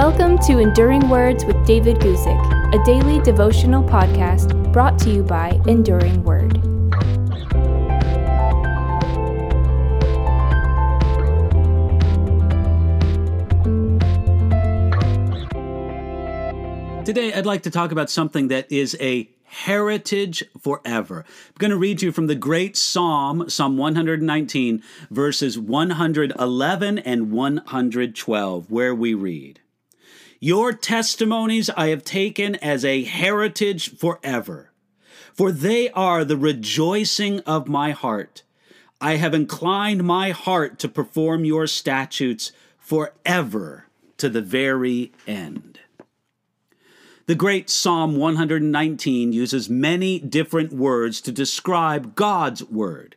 Welcome to Enduring Words with David Guzik, a daily devotional podcast brought to you by Enduring Word. Today, I'd like to talk about something that is a heritage forever. I'm going to read you from the great Psalm, Psalm 119, verses 111 and 112, where we read Your testimonies I have taken as a heritage forever, for they are the rejoicing of my heart. I have inclined my heart to perform your statutes forever to the very end. The great Psalm 119 uses many different words to describe God's word.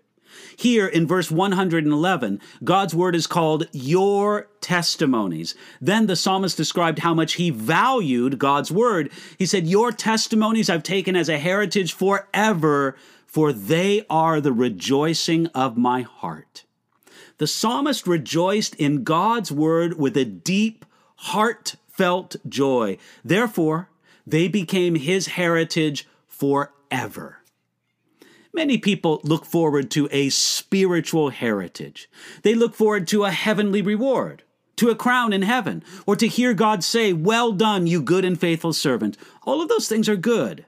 Here in verse 111, God's word is called your testimonies. Then the psalmist described how much he valued God's word. He said, Your testimonies I've taken as a heritage forever, for they are the rejoicing of my heart. The psalmist rejoiced in God's word with a deep, heartfelt joy. Therefore, they became his heritage forever. Many people look forward to a spiritual heritage. They look forward to a heavenly reward, to a crown in heaven, or to hear God say, Well done, you good and faithful servant. All of those things are good.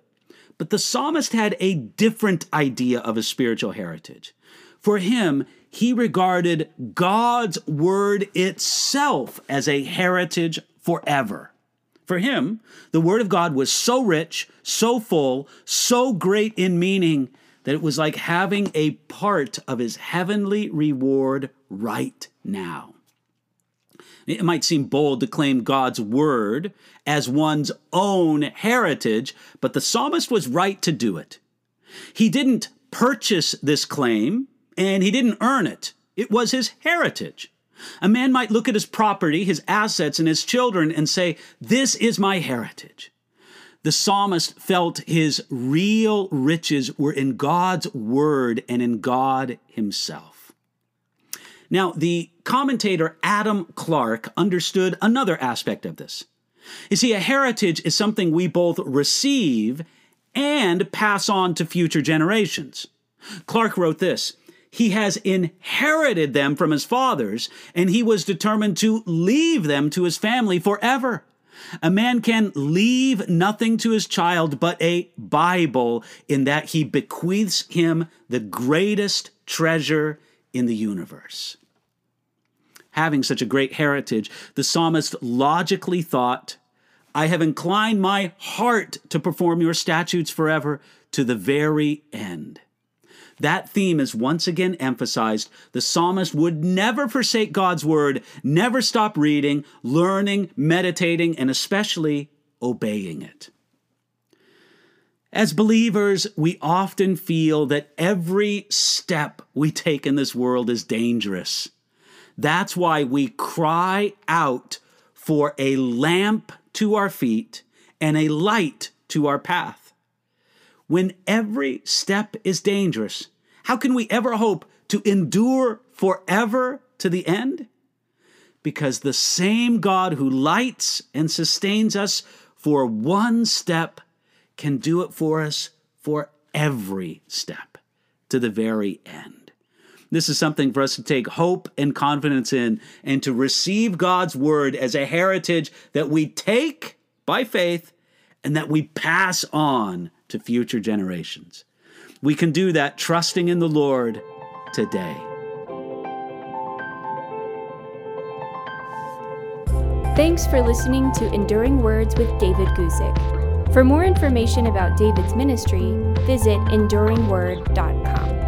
But the psalmist had a different idea of a spiritual heritage. For him, he regarded God's word itself as a heritage forever. For him, the Word of God was so rich, so full, so great in meaning that it was like having a part of his heavenly reward right now. It might seem bold to claim God's Word as one's own heritage, but the psalmist was right to do it. He didn't purchase this claim, and he didn't earn it. It was his heritage. A man might look at his property, his assets, and his children and say, This is my heritage. The psalmist felt his real riches were in God's word and in God himself. Now, the commentator Adam Clarke understood another aspect of this. You see, a heritage is something we both receive and pass on to future generations. Clarke wrote this he has inherited them from his fathers, and he was determined to leave them to his family forever. A man can leave nothing to his child but a Bible, in that he bequeaths him the greatest treasure in the universe. Having such a great heritage, the psalmist logically thought, I have inclined my heart to perform your statutes forever to the very end. That theme is once again emphasized. The psalmist would never forsake God's word, never stop reading, learning, meditating, and especially obeying it. As believers, we often feel that every step we take in this world is dangerous. That's why we cry out for a lamp to our feet and a light to our path when every step is dangerous? How can we ever hope to endure forever to the end? Because the same God who lights and sustains us for one step can do it for us for every step to the very end. This is something for us to take hope and confidence in and to receive God's word as a heritage that we take by faith and that we pass on to future generations. We can do that trusting in the Lord today. Thanks for listening to Enduring Words with David Guzik. For more information about David's ministry, visit enduringword.com.